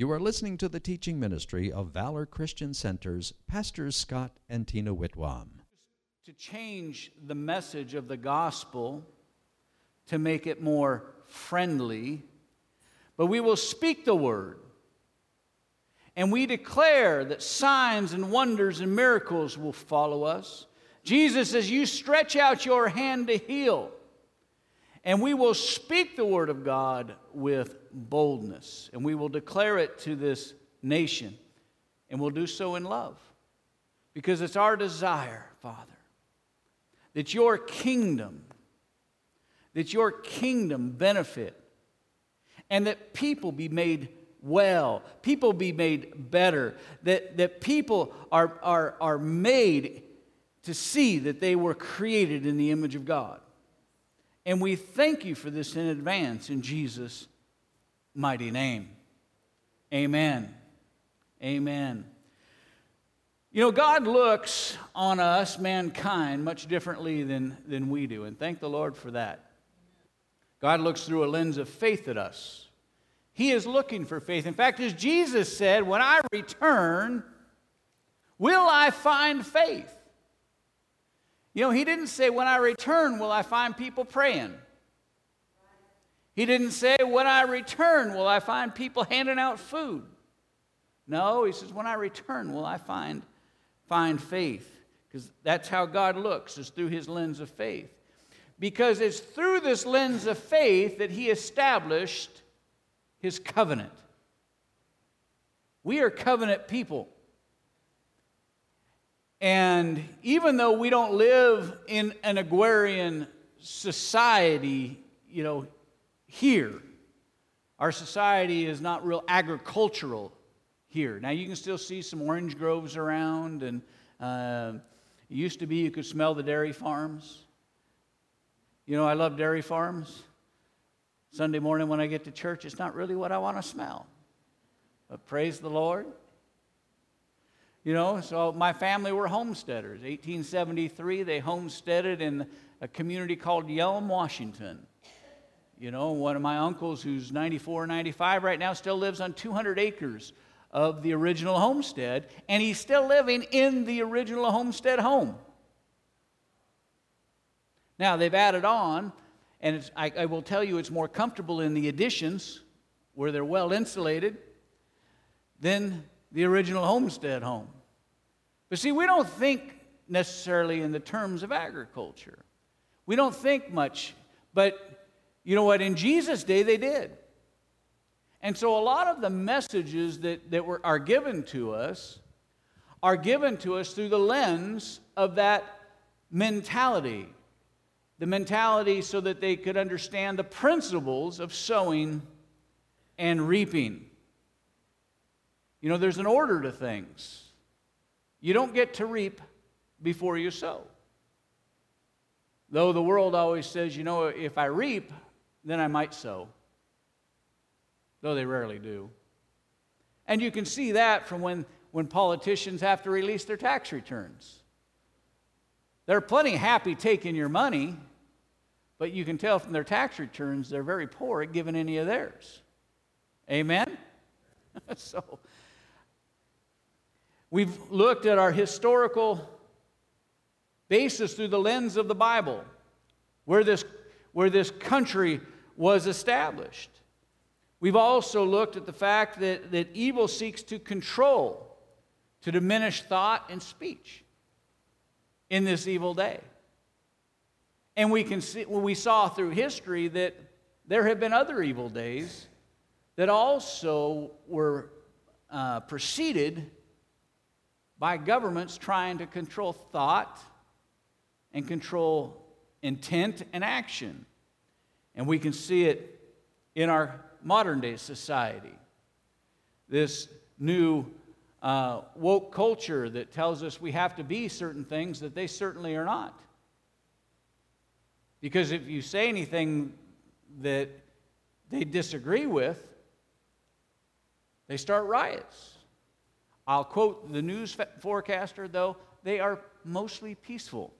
You are listening to the teaching ministry of Valor Christian Center's Pastors Scott and Tina Whitwam. To change the message of the gospel to make it more friendly, but we will speak the word. And we declare that signs and wonders and miracles will follow us. Jesus says, You stretch out your hand to heal. And we will speak the word of God with boldness, and we will declare it to this nation, and we'll do so in love. Because it's our desire, Father, that your kingdom, that your kingdom benefit, and that people be made well, people be made better, that, that people are, are, are made to see that they were created in the image of God. And we thank you for this in advance in Jesus' mighty name. Amen. Amen. You know, God looks on us, mankind, much differently than, than we do, and thank the Lord for that. God looks through a lens of faith at us. He is looking for faith. In fact, as Jesus said, When I return, will I find faith? You know, he didn't say, When I return, will I find people praying? He didn't say, When I return, will I find people handing out food? No, he says, When I return, will I find, find faith? Because that's how God looks, is through his lens of faith. Because it's through this lens of faith that he established his covenant. We are covenant people. And even though we don't live in an agrarian society, you know, here, our society is not real agricultural here. Now, you can still see some orange groves around, and uh, it used to be you could smell the dairy farms. You know, I love dairy farms. Sunday morning when I get to church, it's not really what I want to smell. But praise the Lord. You know, so my family were homesteaders. 1873, they homesteaded in a community called Yelm, Washington. You know, one of my uncles, who's 94 95 right now, still lives on 200 acres of the original homestead, and he's still living in the original homestead home. Now, they've added on, and I, I will tell you it's more comfortable in the additions where they're well insulated than the original homestead home. But see, we don't think necessarily in the terms of agriculture. We don't think much, but you know what? In Jesus' day, they did. And so a lot of the messages that, that were, are given to us are given to us through the lens of that mentality. The mentality so that they could understand the principles of sowing and reaping. You know, there's an order to things. You don't get to reap before you sow. Though the world always says, you know, if I reap, then I might sow. Though they rarely do. And you can see that from when, when politicians have to release their tax returns. They're plenty happy taking your money, but you can tell from their tax returns they're very poor at giving any of theirs. Amen? so, we've looked at our historical basis through the lens of the Bible, where this, where this country was established. We've also looked at the fact that, that evil seeks to control, to diminish thought and speech in this evil day. And we can see, well, we saw through history that there have been other evil days that also were uh, preceded by governments trying to control thought and control intent and action. And we can see it in our modern day society. This new uh, woke culture that tells us we have to be certain things that they certainly are not. Because if you say anything that they disagree with, they start riots. I'll quote the news forecaster, though, they are mostly peaceful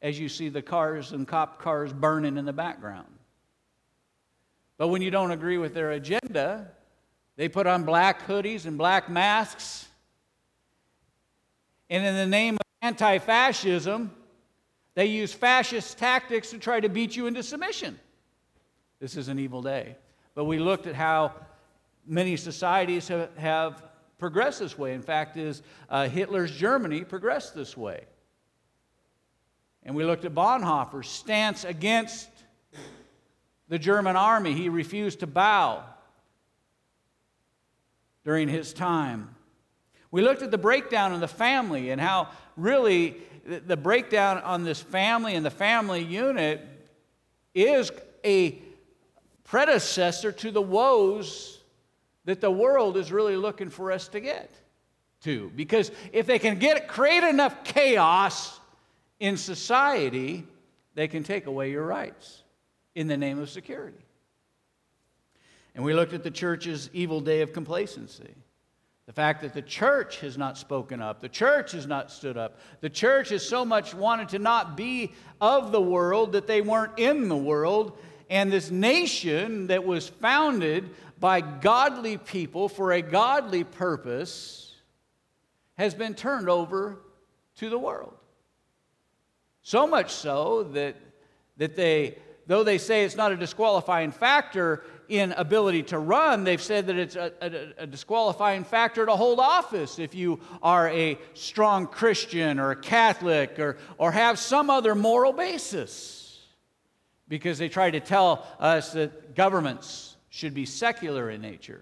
as you see the cars and cop cars burning in the background. But when you don't agree with their agenda, They put on black hoodies and black masks. And in the name of anti fascism, they use fascist tactics to try to beat you into submission. This is an evil day. But we looked at how many societies have, have progressed this way. In fact, is uh, Hitler's Germany progressed this way. And we looked at Bonhoeffer's stance against the German army. He refused to bow during his time. We looked at the breakdown in the family and how really the breakdown on this family and the family unit is a predecessor to the woes that the world is really looking for us to get to. Because if they can get create enough chaos in society, they can take away your rights in the name of security. And we looked at the church's evil day of complacency. The fact that the church has not spoken up, the church has not stood up, the church has so much wanted to not be of the world that they weren't in the world. And this nation that was founded by godly people for a godly purpose has been turned over to the world. So much so that, that they, though they say it's not a disqualifying factor in ability to run, they've said that it's a, a, a disqualifying factor to hold office if you are a strong Christian or a Catholic or, or have some other moral basis because they try to tell us that governments should be secular in nature.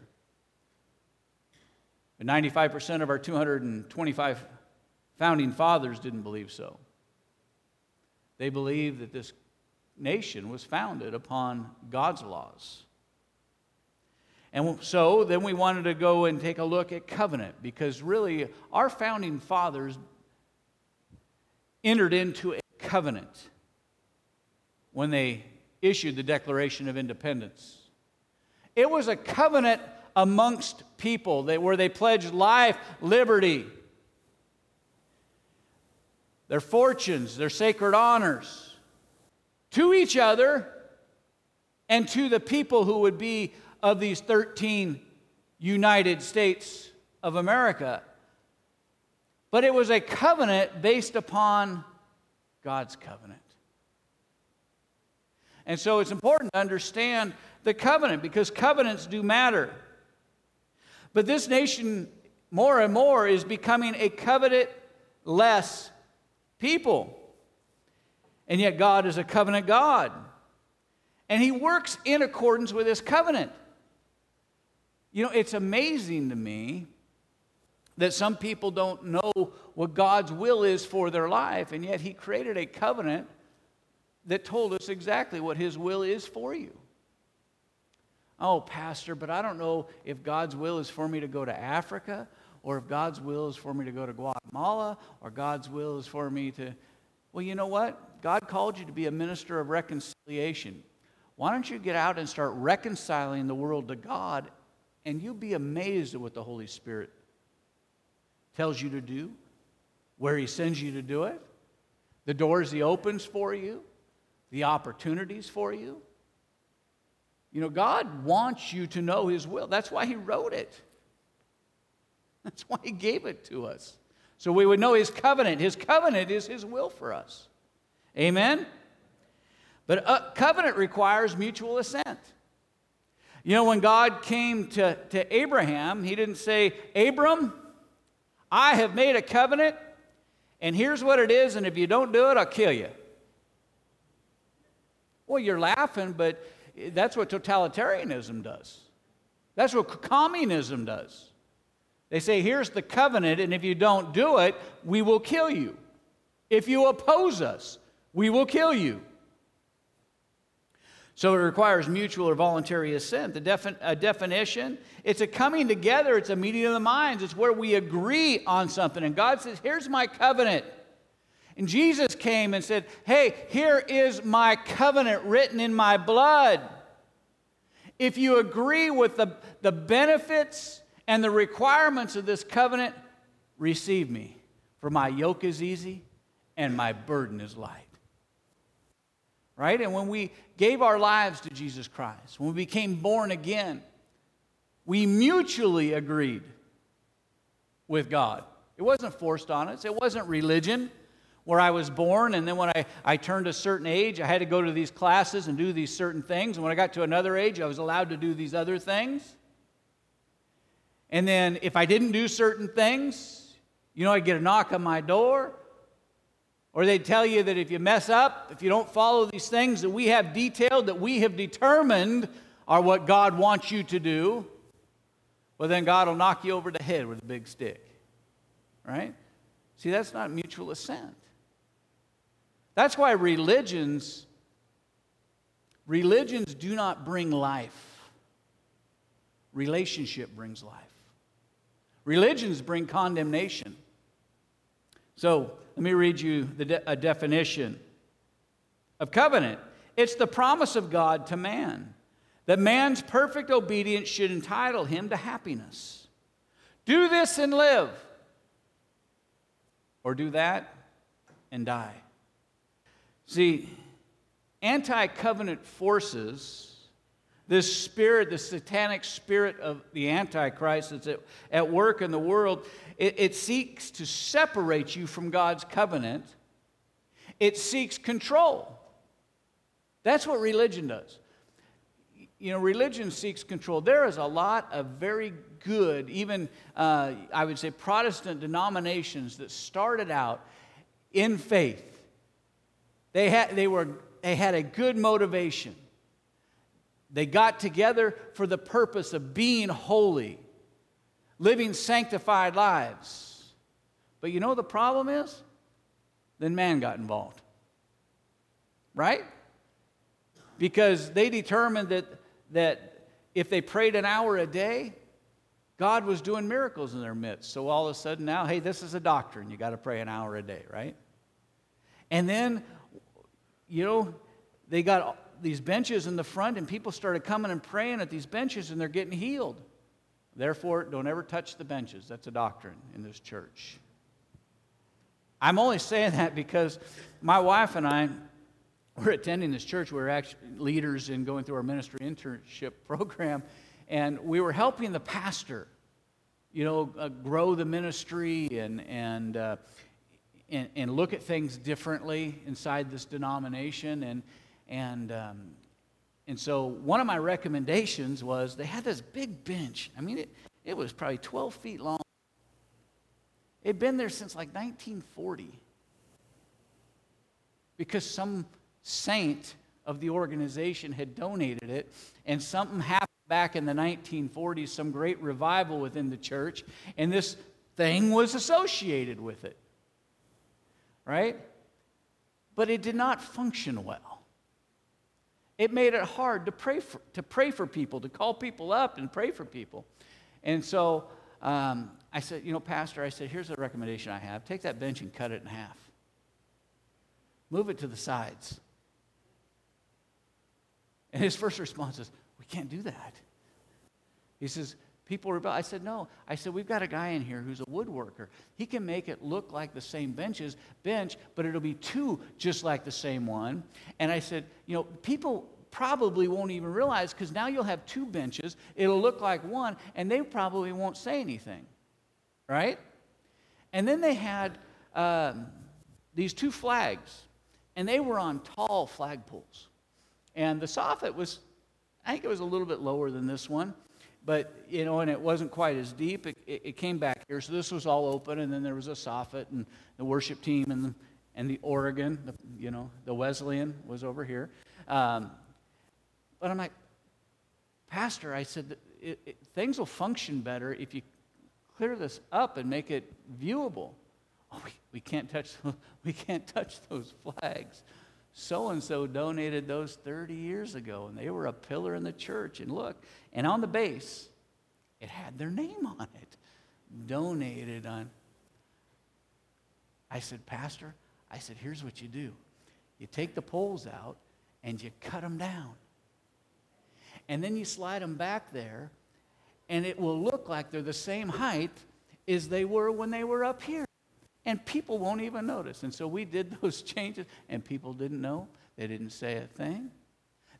But 95% of our 225 founding fathers didn't believe so. They believed that this nation was founded upon God's laws. And so then we wanted to go and take a look at covenant because really our founding fathers entered into a covenant when they issued the Declaration of Independence. It was a covenant amongst people that, where they pledged life, liberty, their fortunes, their sacred honors to each other and to the people who would be of these 13 United States of America. But it was a covenant based upon God's covenant. And so it's important to understand the covenant because covenants do matter. But this nation, more and more, is becoming a covenant less people. And yet, God is a covenant God. And He works in accordance with His covenant. You know, it's amazing to me that some people don't know what God's will is for their life, and yet He created a covenant that told us exactly what His will is for you. Oh, Pastor, but I don't know if God's will is for me to go to Africa, or if God's will is for me to go to Guatemala, or God's will is for me to. Well, you know what? God called you to be a minister of reconciliation. Why don't you get out and start reconciling the world to God, and you'll be amazed at what the Holy Spirit tells you to do, where He sends you to do it, the doors He opens for you the opportunities for you. You know, God wants you to know His will. That's why He wrote it, that's why He gave it to us. So we would know His covenant. His covenant is His will for us. Amen? But a covenant requires mutual assent. You know, when God came to, to Abraham, He didn't say, Abram, I have made a covenant, and here's what it is, and if you don't do it, I'll kill you. Well, you're laughing, but that's what totalitarianism does. That's what communism does. They say, here's the covenant, and if you don't do it, we will kill you. If you oppose us, we will kill you. So it requires mutual or voluntary assent. The a definition, it's a coming together, it's a meeting of the minds, it's where we agree on something. And God says, Here's my covenant. And Jesus came and said, Hey, here is my covenant written in my blood. If you agree with the, the benefits and the requirements of this covenant, receive me. For my yoke is easy and my burden is light. Right? And when we gave our lives to Jesus Christ, when we became born again, We mutually agreed with God. It wasn't forced on us, it wasn't religion where I was born, and then when I, I turned a certain age, I had to go to these classes and do these certain things. And when I got to another age, I was allowed to do these other things. And then if I didn't do certain things, you know, I'd get a knock on my door. Or they'd tell you that if you mess up, if you don't follow these things that we have detailed, that we have determined are what God wants you to do, well, then God will knock you over the head with a big stick. Right? See, that's not mutual assent. That's why religions religions do not bring life. Relationship brings life. Religions bring condemnation. So, let me read you de- a definition of covenant. It's the promise of God to man that man's perfect obedience should entitle him to happiness. Do this and live, or do that and die. See, anti covenant forces, this spirit, the satanic spirit of the Antichrist that's at, at work in the world, it, it seeks to separate you from God's covenant. It seeks control. That's what religion does. You know, religion seeks control. There is a lot of very good, even uh, I would say Protestant denominations that started out in faith they had, they, were, they had a good motivation. They got together for the purpose of being holy, living sanctified lives. But you know the problem is? Then man got involved. Right? Because they determined that, that if they prayed an hour a day, God was doing miracles in their midst. So all of a sudden now, hey, this is a doctrine. You got to pray an hour a day, right? And then you know, they got these benches in the front, and people started coming and praying at these benches, and they're getting healed. Therefore, don't ever touch the benches. That's a doctrine in this church. I'm only saying that because my wife and I were attending this church. We were actually leaders in going through our ministry internship program, and we were helping the pastor, you know, uh, grow the ministry and, and uh, and, and look at things differently inside this denomination. And, and, um, and so one of my recommendations was they had this big bench. I mean, it, it was probably 12 feet long. It had been there since like 1940 because some saint of the organization had donated it, and something happened back in the 1940s, some great revival within the church, and this thing was associated with it right? But it did not function well. It made it hard to pray for, to pray for people, to call people up and pray for people. And so um, I said, you know, Pastor, I said, here's a recommendation I have. Take that bench and cut it in half. Move it to the sides. And his first response is, we can't do that. He says, People rebel. I said, no. I said, we've got a guy in here who's a woodworker. He can make it look like the same benches, bench, but it'll be two just like the same one. And I said, you know, people probably won't even realize because now you'll have two benches. It'll look like one, and they probably won't say anything. Right? And then they had um, these two flags, and they were on tall flagpoles. And the soffit was, I think it was a little bit lower than this one but you know, and it wasn't quite as deep. It, it, it, came back here, so this was all open, and then there was a soffit, and the worship team, and the, and the organ, the, you know, the Wesleyan was over here. Um, but I'm like, Pastor, I said, it, things will function better if you clear this up and make it viewable. Oh, we, we can't touch we can't touch those flags so and so donated those 30 years ago, and they were a pillar in the church. And look, and on the base, it had their name on it. Donated on. I said, Pastor, I said, here's what you do you take the poles out and you cut them down. And then you slide them back there, and it will look like they're the same height as they were when they were up here. And people won't even notice. And so we did those changes, and people didn't know. They didn't say a thing.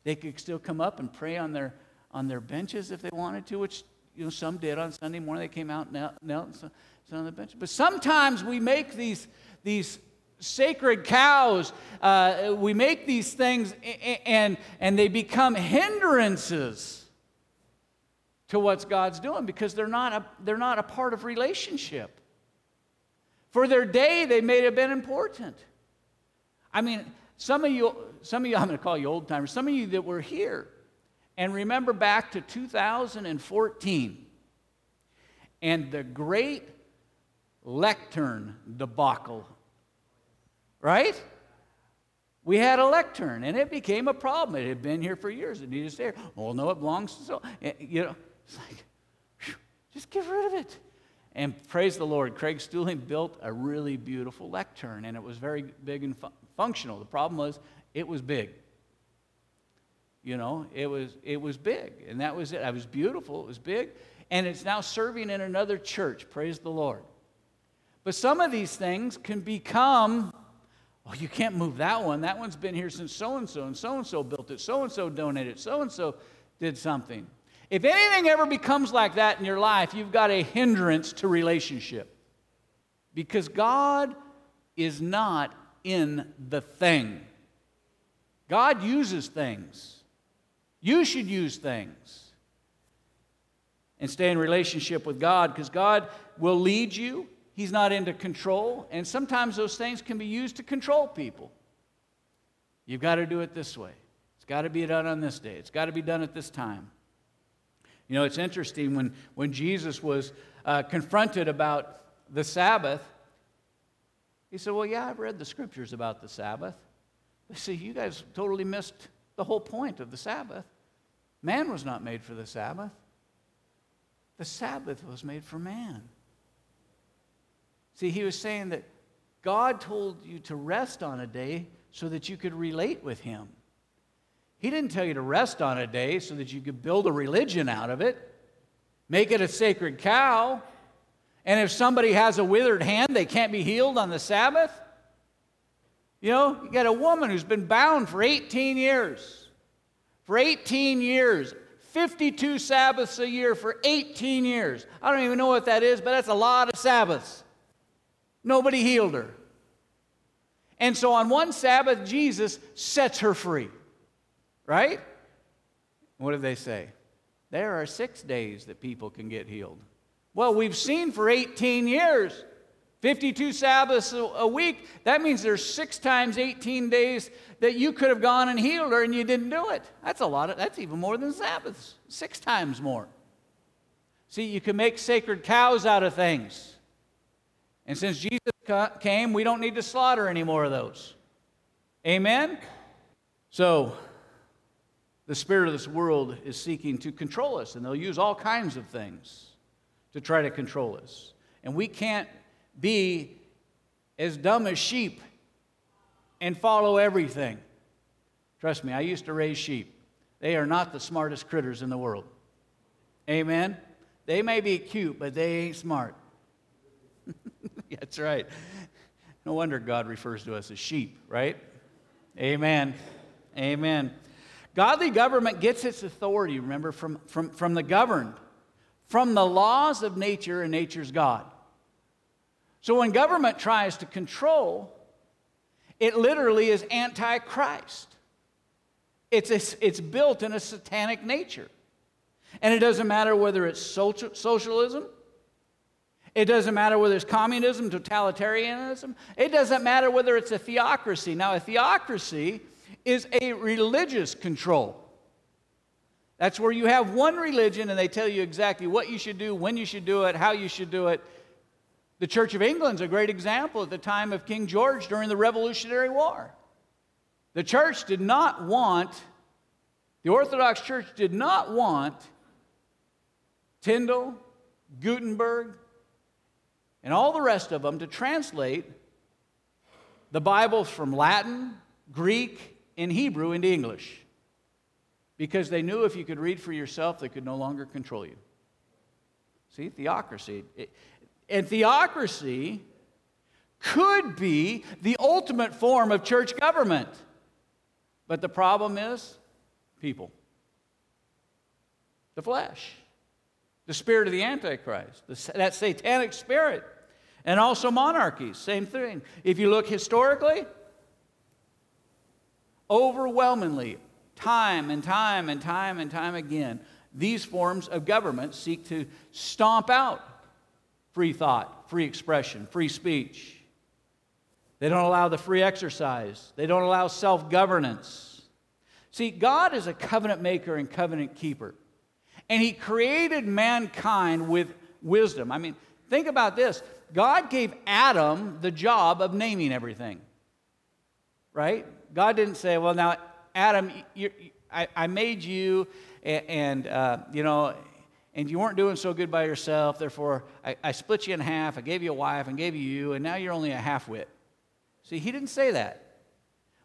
They could still come up and pray on their, on their benches if they wanted to, which you know, some did on Sunday morning. They came out and knelt, knelt and sat on the bench. But sometimes we make these, these sacred cows, uh, we make these things and, and they become hindrances to what God's doing because they're not, a, they're not a part of relationship. For their day, they may have been important. I mean, some of you, some of you, I'm going to call you old timers, some of you that were here and remember back to 2014 and the great lectern debacle, right? We had a lectern and it became a problem. It had been here for years. It needed to stay here. Well, no, it belongs to so. Eh, you know, it's like, just get rid of it. And praise the Lord, Craig Stooling built a really beautiful lectern and it was very big and fu- functional. The problem was it was big. You know, it was, it was big, and that was it. It was beautiful, it was big, and it's now serving in another church. Praise the Lord. But some of these things can become, oh, you can't move that one. That one's been here since so and so, and so and so built it, so and so donated, so and so did something. If anything ever becomes like that in your life, you've got a hindrance to relationship. Because God is not in the thing. God uses things. You should use things and stay in relationship with God because God will lead you. He's not into control, and sometimes those things can be used to control people. You've got to do it this way. It's got to be done on this day. It's got to be done at this time. You know, it's interesting when, when Jesus was uh, confronted about the Sabbath, he said, Well, yeah, I've read the scriptures about the Sabbath. But see, you guys totally missed the whole point of the Sabbath. Man was not made for the Sabbath, the Sabbath was made for man. See, he was saying that God told you to rest on a day so that you could relate with him. He didn't tell you to rest on a day so that you could build a religion out of it, make it a sacred cow. And if somebody has a withered hand, they can't be healed on the Sabbath. You know, you got a woman who's been bound for 18 years for 18 years, 52 Sabbaths a year for 18 years. I don't even know what that is, but that's a lot of Sabbaths. Nobody healed her. And so on one Sabbath, Jesus sets her free. Right? What do they say? There are six days that people can get healed. Well, we've seen for 18 years 52 Sabbaths a week, that means there's six times 18 days that you could have gone and healed her and you didn't do it. That's a lot of, that's even more than Sabbaths, six times more. See, you can make sacred cows out of things. And since Jesus came, we don't need to slaughter any more of those. Amen? So, the spirit of this world is seeking to control us, and they'll use all kinds of things to try to control us. And we can't be as dumb as sheep and follow everything. Trust me, I used to raise sheep. They are not the smartest critters in the world. Amen? They may be cute, but they ain't smart. That's right. No wonder God refers to us as sheep, right? Amen. Amen. Godly government gets its authority, remember, from, from, from the governed, from the laws of nature and nature's God. So when government tries to control, it literally is anti-Christ. It's, a, it's built in a satanic nature. And it doesn't matter whether it's social, socialism, it doesn't matter whether it's communism, totalitarianism, it doesn't matter whether it's a theocracy. Now, a theocracy is a religious control. That's where you have one religion and they tell you exactly what you should do, when you should do it, how you should do it, the Church of England's a great example at the time of King George during the Revolutionary War. The church did not want, the Orthodox Church did not want Tyndale, Gutenberg, and all the rest of them to translate the Bibles from Latin, Greek, and Hebrew into English because they knew if you could read for yourself, they could no longer control you. See, theocracy. And theocracy could be the ultimate form of church government. But the problem is people, the flesh. the spirit of the Antichrist, that satanic spirit. And also monarchies, same thing. If you look historically, overwhelmingly, time and time and time and time again, these forms of government seek to stomp out free thought, free expression, free speech. They don't allow the free exercise, they don't allow self governance. See, God is a covenant maker and covenant keeper. And He created mankind with wisdom. I mean, think about this God gave Adam the job of naming everything, right? God didn't say, well, now, Adam, I, I, made you, and, and uh, you know, and you weren't doing so good by yourself. Therefore, I, I, split you in half. I gave you a wife and gave you you, and now you're only a half wit. See, he didn't say that.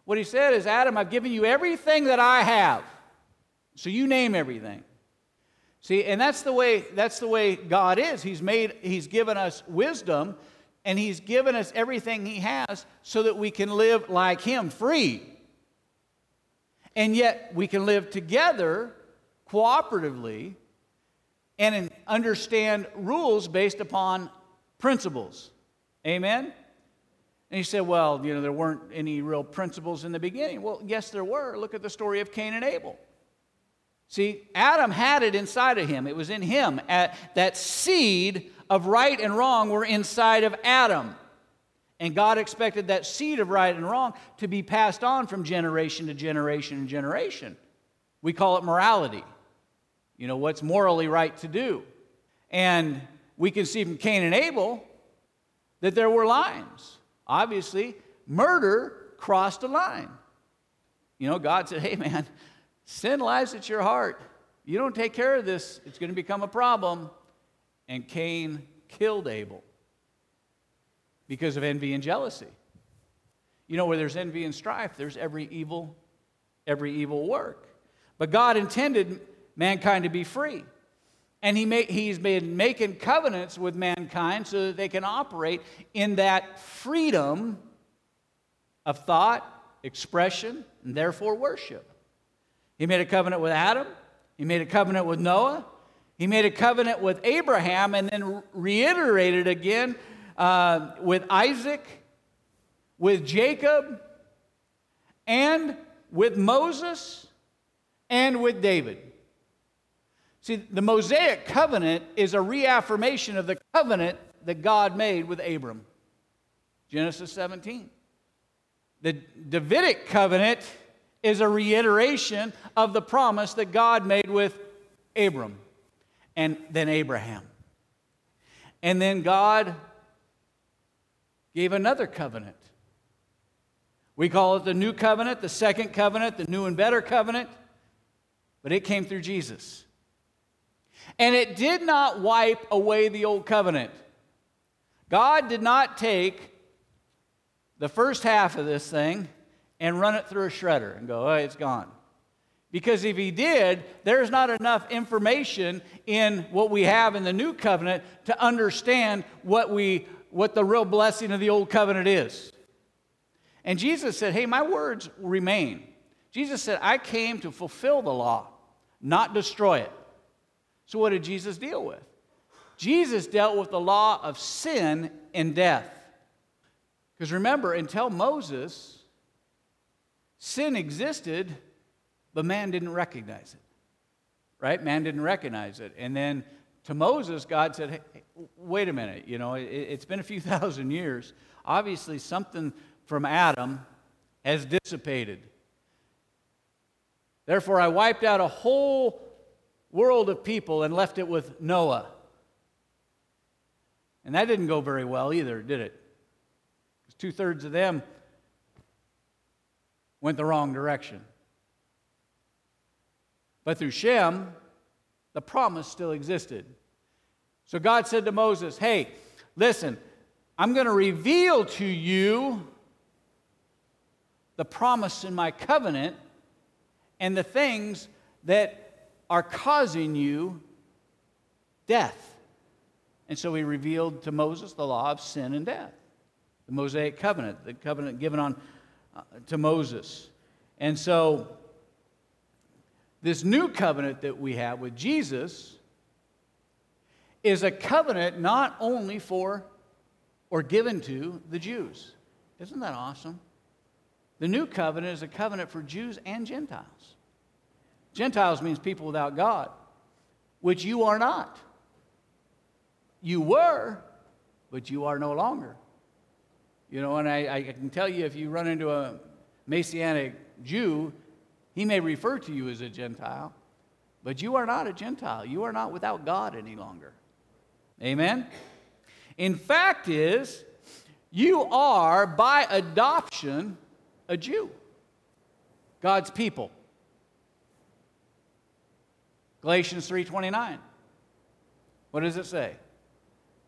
What he said is, Adam, I've given you everything that I have. So you name everything. See, and that's the way that's the way God is. He's made he's given us wisdom and he's given us everything he has so that we can live like him, free. And yet we can live together cooperatively and understand rules based upon principles. Amen? And you said, well, you know, there weren't any real principles in the beginning. Well, yes, there were. Look at the story of Cain and Abel. See, Adam had it inside of him, it was in him. That seed of right and wrong were inside of Adam. And God expected that seed of right and wrong to be passed on from generation to generation and generation. We call it morality you know, what's morally right to do. And we can see from Cain and Abel that there were lines. Obviously, murder crossed a line. You know, God said, hey, man, sin lies at your heart. You don't take care of this, it's going to become a problem. And Cain killed Abel because of envy and jealousy. You know, where there's envy and strife, there's every evil, every evil work. But God intended mankind to be free. And he he's been making covenants with mankind so that they can operate in that freedom of thought, expression, and therefore worship. He made a covenant with Adam, he made a covenant with Noah, he made a covenant with Abraham, and then reiterated again uh, with Isaac, with Jacob, and with Moses, and with David. See, the Mosaic covenant is a reaffirmation of the covenant that God made with Abram. Genesis 17. The Davidic covenant is a reiteration of the promise that God made with Abram and then Abraham. And then God gave another covenant. We call it the new covenant, the second covenant, the new and better covenant, but it came through Jesus. And it did not wipe away the old covenant. God did not take the first half of this thing and run it through a shredder and go, oh, it's gone. Because if he did, there's not enough information in what we have in the new covenant to understand what, we, what the real blessing of the old covenant is. And Jesus said, Hey, my words remain. Jesus said, I came to fulfill the law, not destroy it. So, what did Jesus deal with? Jesus dealt with the law of sin and death. Because remember, until Moses, sin existed, but man didn't recognize it. Right? Man didn't recognize it. And then to Moses, God said, hey, wait a minute, you know, it, has been a few thousand years. Obviously, something from Adam has dissipated. Therefore, I wiped out a whole world of people and left it with Noah. And that didn't go very well either, did it? Because two thirds of them went the wrong direction. But through Shem, the promise still existed. So God said to Moses, Hey, listen, I'm going to reveal to you the promise in my covenant and the things that are causing you death. And so he revealed to Moses the law of sin and death, the Mosaic covenant, the covenant given on uh, to Moses. And so this new covenant that we have with Jesus is a covenant not only for or given to the Jews. Isn't that awesome? The new covenant is a covenant for Jews and Gentiles. Gentiles means people without God, which you are not. You were, but you are no longer. You know, and I, I can tell you if you run into a Messianic Jew, he may refer to you as a Gentile, but you are not a Gentile. You are not without God any longer. Amen? In fact, is you are by adoption a Jew, God's people. Galatians 3:29. What does it say?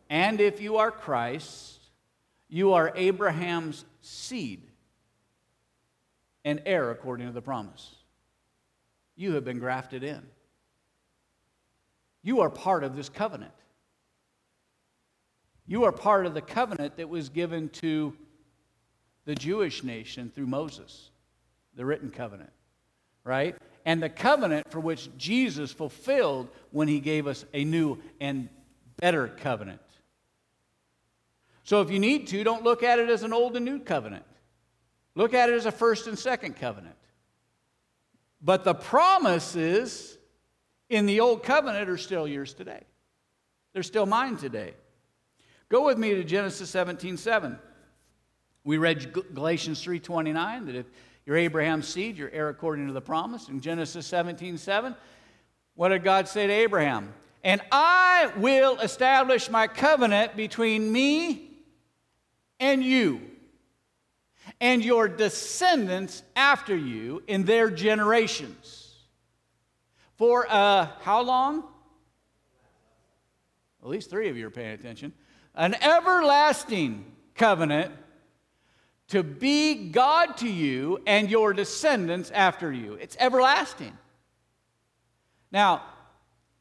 And if you are Christ, you are Abraham's seed and heir according to the promise. You have been grafted in. You are part of this covenant. You are part of the covenant that was given to the Jewish nation through Moses, the written covenant, right? And the covenant for which Jesus fulfilled when he gave us a new and better covenant. So if you need to, don't look at it as an old and new covenant. Look at it as a first and second covenant. But the promises in the old covenant are still yours today. They're still mine today. Go with me to Genesis 17 7. We read Galatians 3:29 that if you're Abraham's seed, you're heir according to the promise. In Genesis 17 7, what did God say to Abraham? And I will establish my covenant between me and you and your descendants after you in their generations. For uh, how long? At least three of you are paying attention an everlasting covenant to be God to you and your descendants after you. It's everlasting. Now,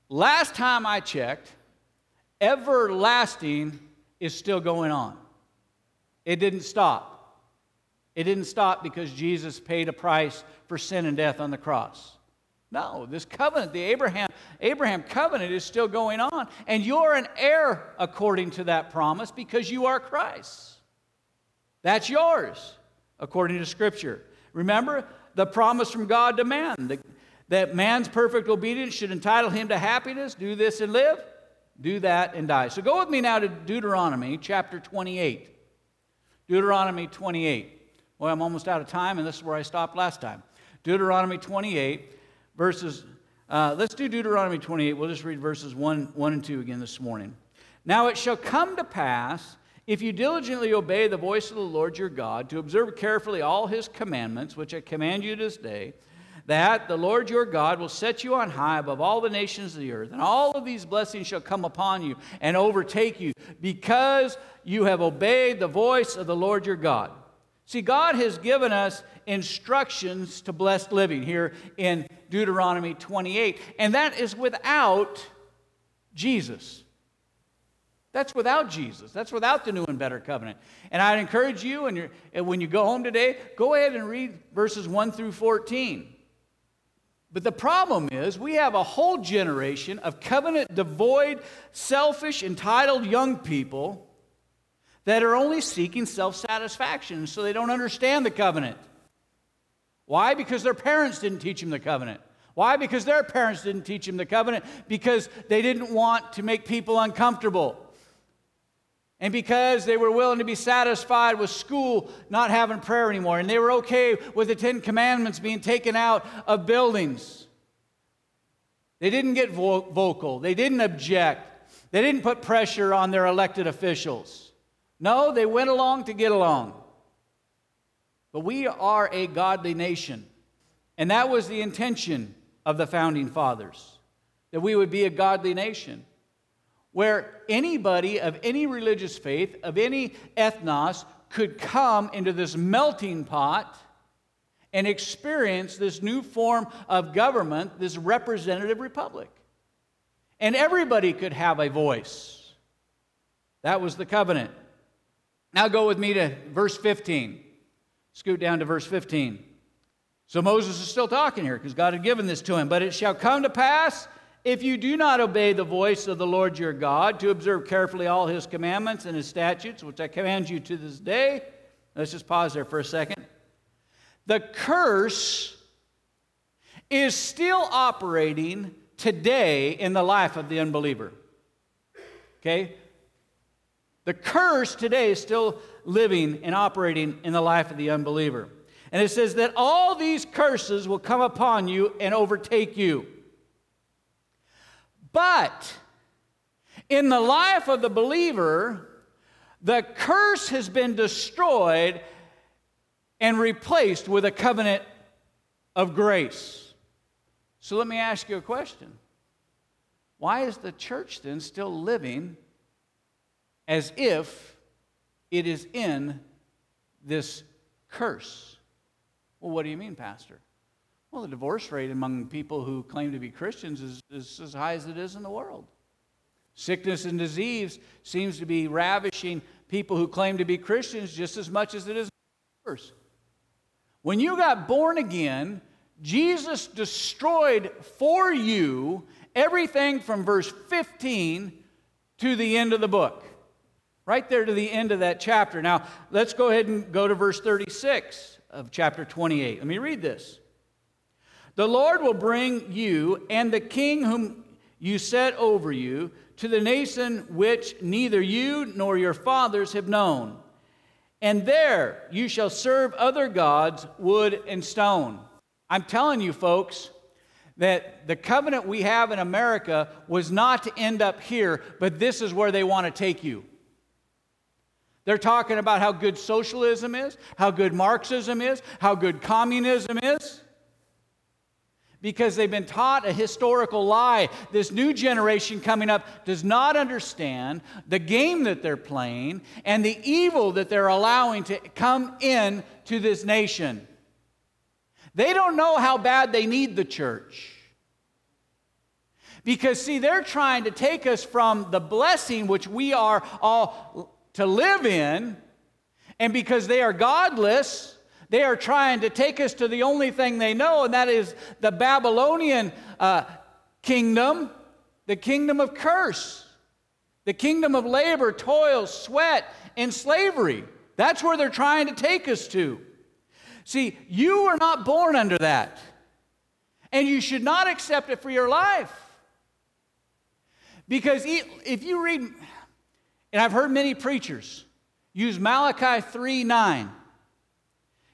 last time I checked, everlasting is still going on. It didn't stop. It didn't stop because Jesus paid a price for sin and death on the cross. No, this covenant, the Abraham, Abraham covenant is still going on. And you're an heir according to that promise because you are Christ. That's yours according to Scripture. Remember the promise from God to man that, that man's perfect obedience should entitle him to happiness. Do this and live, do that and die. So go with me now to Deuteronomy chapter 28. Deuteronomy 28. Well, I'm almost out of time, and this is where I stopped last time. Deuteronomy 28 verses, uh, let's do Deuteronomy 28. We'll just read verses 1, 1 and 2 again this morning. Now it shall come to pass, if you diligently obey the voice of the Lord your God, to observe carefully all his commandments, which I command you this day, that the Lord your God will set you on high above all the nations of the earth, and all of these blessings shall come upon you and overtake you, because you have obeyed the voice of the Lord your God. See, God has given us instructions to blessed living here in Deuteronomy 28, and that is without Jesus. That's without Jesus. That's without the new and better covenant. And I'd encourage you, and when you go home today, go ahead and read verses 1 through 14. But the problem is, we have a whole generation of covenant devoid, selfish, entitled young people that are only seeking self satisfaction, so they don't understand the covenant. Why? Because their parents didn't teach them the covenant. Why? Because their parents didn't teach them the covenant because they didn't want to make people uncomfortable. And because they were willing to be satisfied with school not having prayer anymore. And they were okay with the Ten Commandments being taken out of buildings. They didn't get vo- vocal, they didn't object, they didn't put pressure on their elected officials. No, they went along to get along. But we are a godly nation. And that was the intention of the founding fathers that we would be a godly nation where anybody of any religious faith, of any ethnos, could come into this melting pot and experience this new form of government, this representative republic. And everybody could have a voice. That was the covenant. Now go with me to verse 15. Scoot down to verse 15. So Moses is still talking here because God had given this to him. But it shall come to pass if you do not obey the voice of the Lord your God to observe carefully all his commandments and his statutes, which I command you to this day, let's just pause there for a second. The curse is still operating today in the life of the unbeliever. Okay? The curse today is still living and operating in the life of the unbeliever. And it says that all these curses will come upon you and overtake you. But in the life of the believer, the curse has been destroyed and replaced with a covenant of grace. So let me ask you a question. Why is the church then still living as if it is in this curse? Well, what do you mean, Pastor? Well, the divorce rate among people who claim to be Christians is, is as high as it is in the world. Sickness and disease seems to be ravishing people who claim to be Christians just as much as it is worse. When you got born again, Jesus destroyed for you everything from verse 15 to the end of the book. Right there to the end of that chapter. Now, let's go ahead and go to verse 36 of chapter 28. Let me read this. The Lord will bring you and the king whom you set over you to the nation which neither you nor your fathers have known. And there you shall serve other gods, wood and stone. I'm telling you, folks, that the covenant we have in America was not to end up here, but this is where they want to take you. They're talking about how good socialism is, how good Marxism is, how good communism is because they've been taught a historical lie. This new generation coming up does not understand the game that they're playing and the evil that they're allowing to come in to this nation. They don't know how bad they need the church. Because, see, they're trying to take us from the blessing which we are all to live in, and because they are godless, they are trying to take us to the only thing they know, and that is the Babylonian uh, kingdom, the kingdom of curse, the kingdom of labor, toil, sweat, and slavery. That's where they're trying to take us to. See, you were not born under that, and you should not accept it for your life. Because if you read, and I've heard many preachers use Malachi 3 9.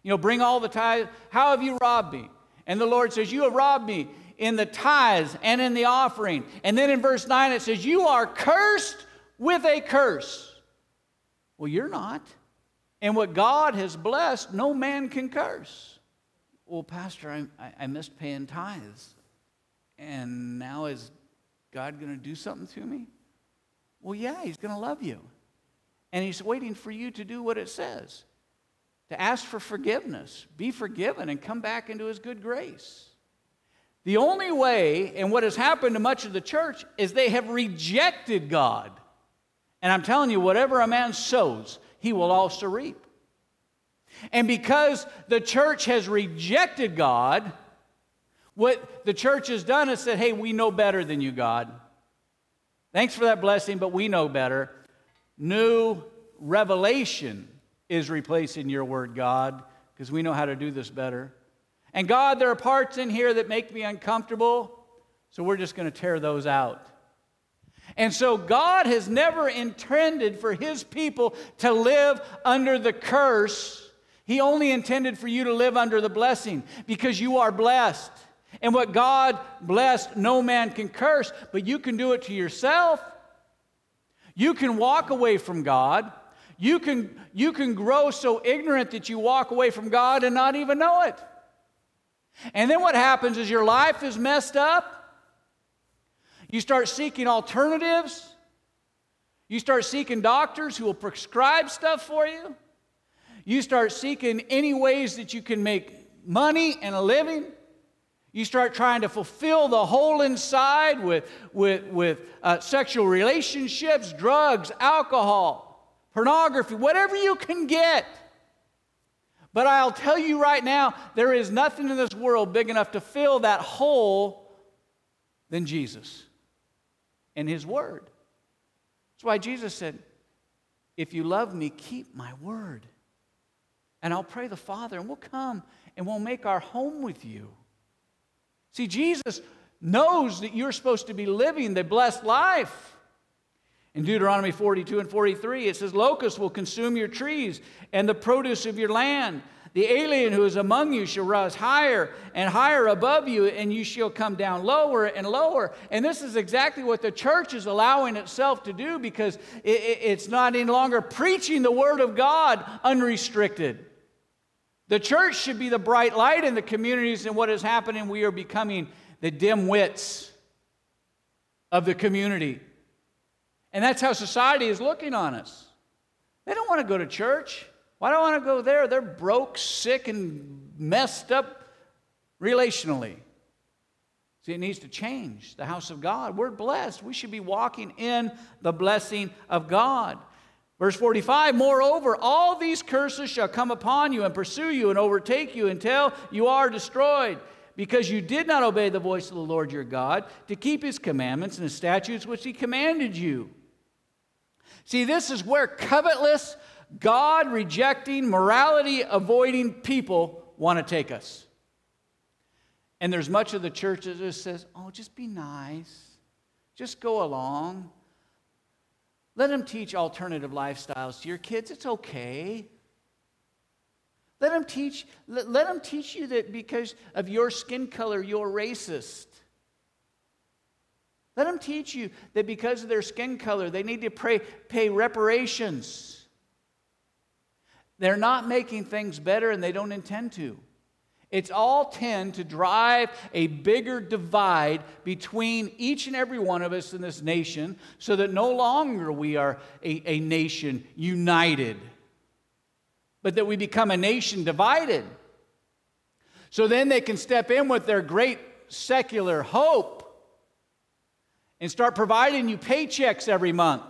You know, bring all the tithes. How have you robbed me? And the Lord says, You have robbed me in the tithes and in the offering. And then in verse 9 it says, You are cursed with a curse. Well, you're not. And what God has blessed, no man can curse. Well, Pastor, I, I missed paying tithes. And now is God going to do something to me? Well, yeah, He's going to love you. And He's waiting for you to do what it says to ask for forgiveness, be forgiven, and come back into his good grace. The only way, and what has happened to much of the church, is they have rejected God. And I'm telling you, whatever a man sows, he will also reap. And because the church has rejected God, what the church has done is said, hey, we know better than you, God. Thanks for that blessing, but we know better. New revelation is replacing your word, God, because we know how to do this better. And God, there are parts in here that make me uncomfortable, so we're just going to tear those out. And so God has never intended for his people to live under the curse. He only intended for you to live under the blessing because you are blessed. And what God blessed, no man can curse, but you can do it to yourself. You can walk away from God you can, you can grow so ignorant that you walk away from God and not even know it. And then what happens is your life is messed up. You start seeking alternatives. You start seeking doctors who will prescribe stuff for you. You start seeking any ways that you can make money and a living. You start trying to fulfill the hole inside with, with, with uh, sexual relationships, drugs, alcohol pornography, whatever you can get. But I'll tell you right now, there is nothing in this world big enough to fill that hole than Jesus and his word. That's why Jesus said, If you love me, keep my word. And I'll pray the Father, and we'll come and we'll make our home with you. See, Jesus knows that you're supposed to be living the blessed life. In Deuteronomy 42 and 43, it says, Locusts will consume your trees and the produce of your land. The alien who is among you shall rise higher and higher above you, and you shall come down lower and lower. And this is exactly what the church is allowing itself to do because it's not any longer preaching the Word of God unrestricted. The church should be the bright light in the communities, and what is happening, we are becoming the dim wits of the community. And that's how society is looking on us. They don't want to go to church. Why do I want to go there? They're broke, sick, and messed up relationally. See, it needs to change. The house of God. We're blessed. We should be walking in the blessing of God. Verse 45 Moreover, all these curses shall come upon you and pursue you and overtake you until you are destroyed, because you did not obey the voice of the Lord your God to keep his commandments and his statutes which he commanded you. See, this is where covetless, God rejecting, morality avoiding people want to take us. And there's much of the church that just says, oh, just be nice, just go along. Let them teach alternative lifestyles to your kids. It's okay. Let them teach, let, let them teach you that because of your skin color, you're racist. Let them teach you that because of their skin color, they need to pray, pay reparations. They're not making things better and they don't intend to. It's all tend to drive a bigger divide between each and every one of us in this nation so that no longer we are a, a nation united, but that we become a nation divided. So then they can step in with their great secular hope and start providing you paychecks every month,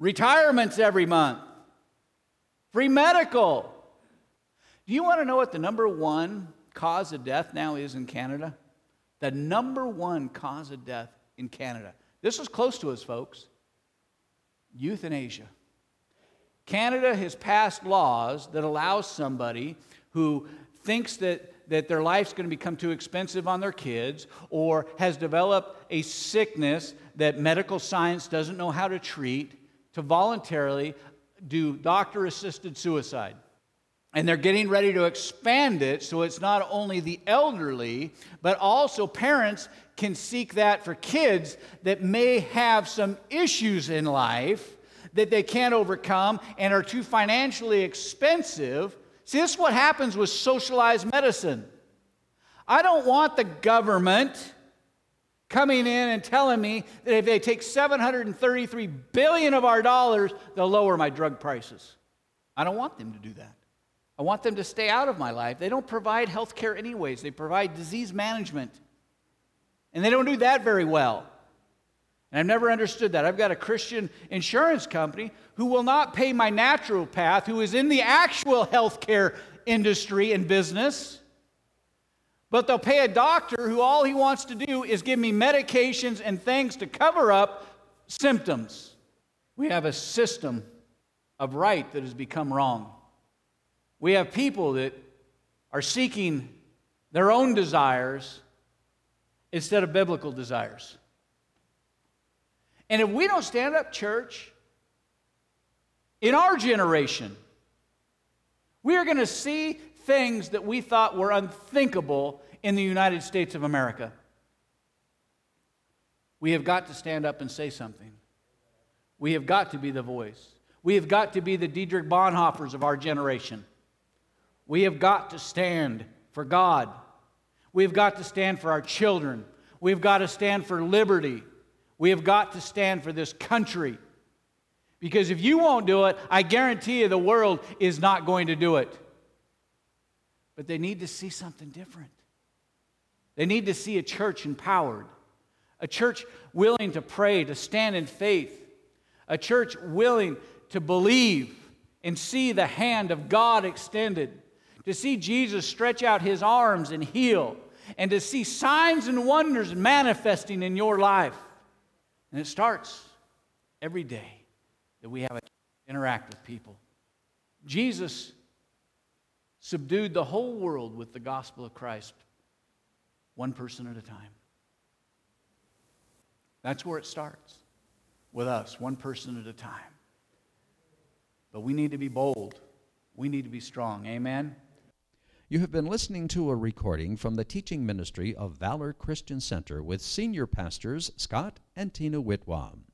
retirements every month free medical. Do you want to know what the number one cause of death now is in Canada? The number one cause of death in Canada. This is close to us, folks. Euthanasia. Canada has passed laws that allow somebody who thinks that, that their life's going to become too expensive on their kids or has developed a sickness that medical science doesn't know how to treat to voluntarily do doctor assisted suicide. And they're getting ready to expand it so it's not only the elderly, but also parents can seek that for kids that may have some issues in life that they can't overcome and are too financially expensive. See, this is what happens with socialized medicine. I don't want the government coming in and telling me that if they take 733 billion of our dollars, they'll lower my drug prices. I don't want them to do that. I want them to stay out of my life. They don't provide health care anyways. They provide disease management. And they don't do that very well. And I've never understood that. I've got a Christian insurance company who will not pay my naturopath, who is in the actual healthcare industry and business. But they'll pay a doctor who all he wants to do is give me medications and things to cover up symptoms. We have a system of right that has become wrong. We have people that are seeking their own desires instead of biblical desires. And if we don't stand up, church, in our generation, we are going to see things that we thought were unthinkable in the United States of America. We have got to stand up and say something. We have got to be the voice. We have got to be the Dietrich Bonhoeffers of our generation. We have got to stand for God. We have got to stand for our children. We've got to stand for liberty. We have got to stand for this country. Because if you won't do it, I guarantee you the world is not going to do it but they need to see something different. They need to see a church empowered, a church willing to pray, to stand in faith, a church willing to believe and see the hand of God extended, to see Jesus stretch out his arms and heal, and to see signs and wonders manifesting in your life. And it starts every day that we have to interact with people. Jesus subdued the whole world with the gospel of Christ, one person at a time. That's where it starts with us, one person at a time. But we need to be bold. We need to be strong. Amen? You have been listening to a recording from the teaching ministry of Valor Christian Center with senior pastors Scott and Tina Whitwam.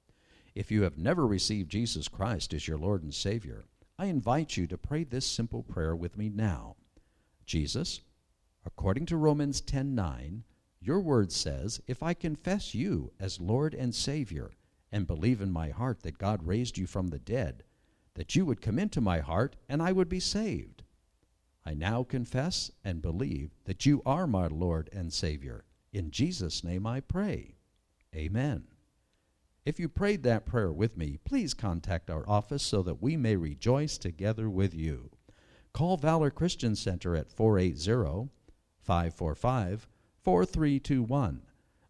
If you have never received Jesus Christ as your Lord and Savior, I invite you to pray this simple prayer with me now. Jesus, according to Romans 10:9, your word says, "If I confess you as Lord and Savior and believe in my heart that God raised you from the dead, that you would come into my heart and I would be saved." I now confess and believe that you are my Lord and Savior. In Jesus' name I pray. Amen. If you prayed that prayer with me, please contact our office so that we may rejoice together with you. Call Valor Christian Center at 480 545 4321.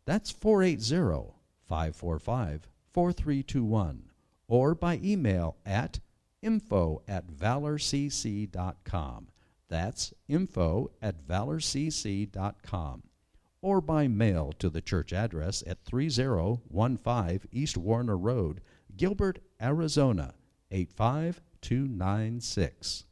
That's 480 545 4321. Or by email at info at valorcc.com. That's info at valorcc.com. Or by mail to the church address at 3015 East Warner Road, Gilbert, Arizona 85296.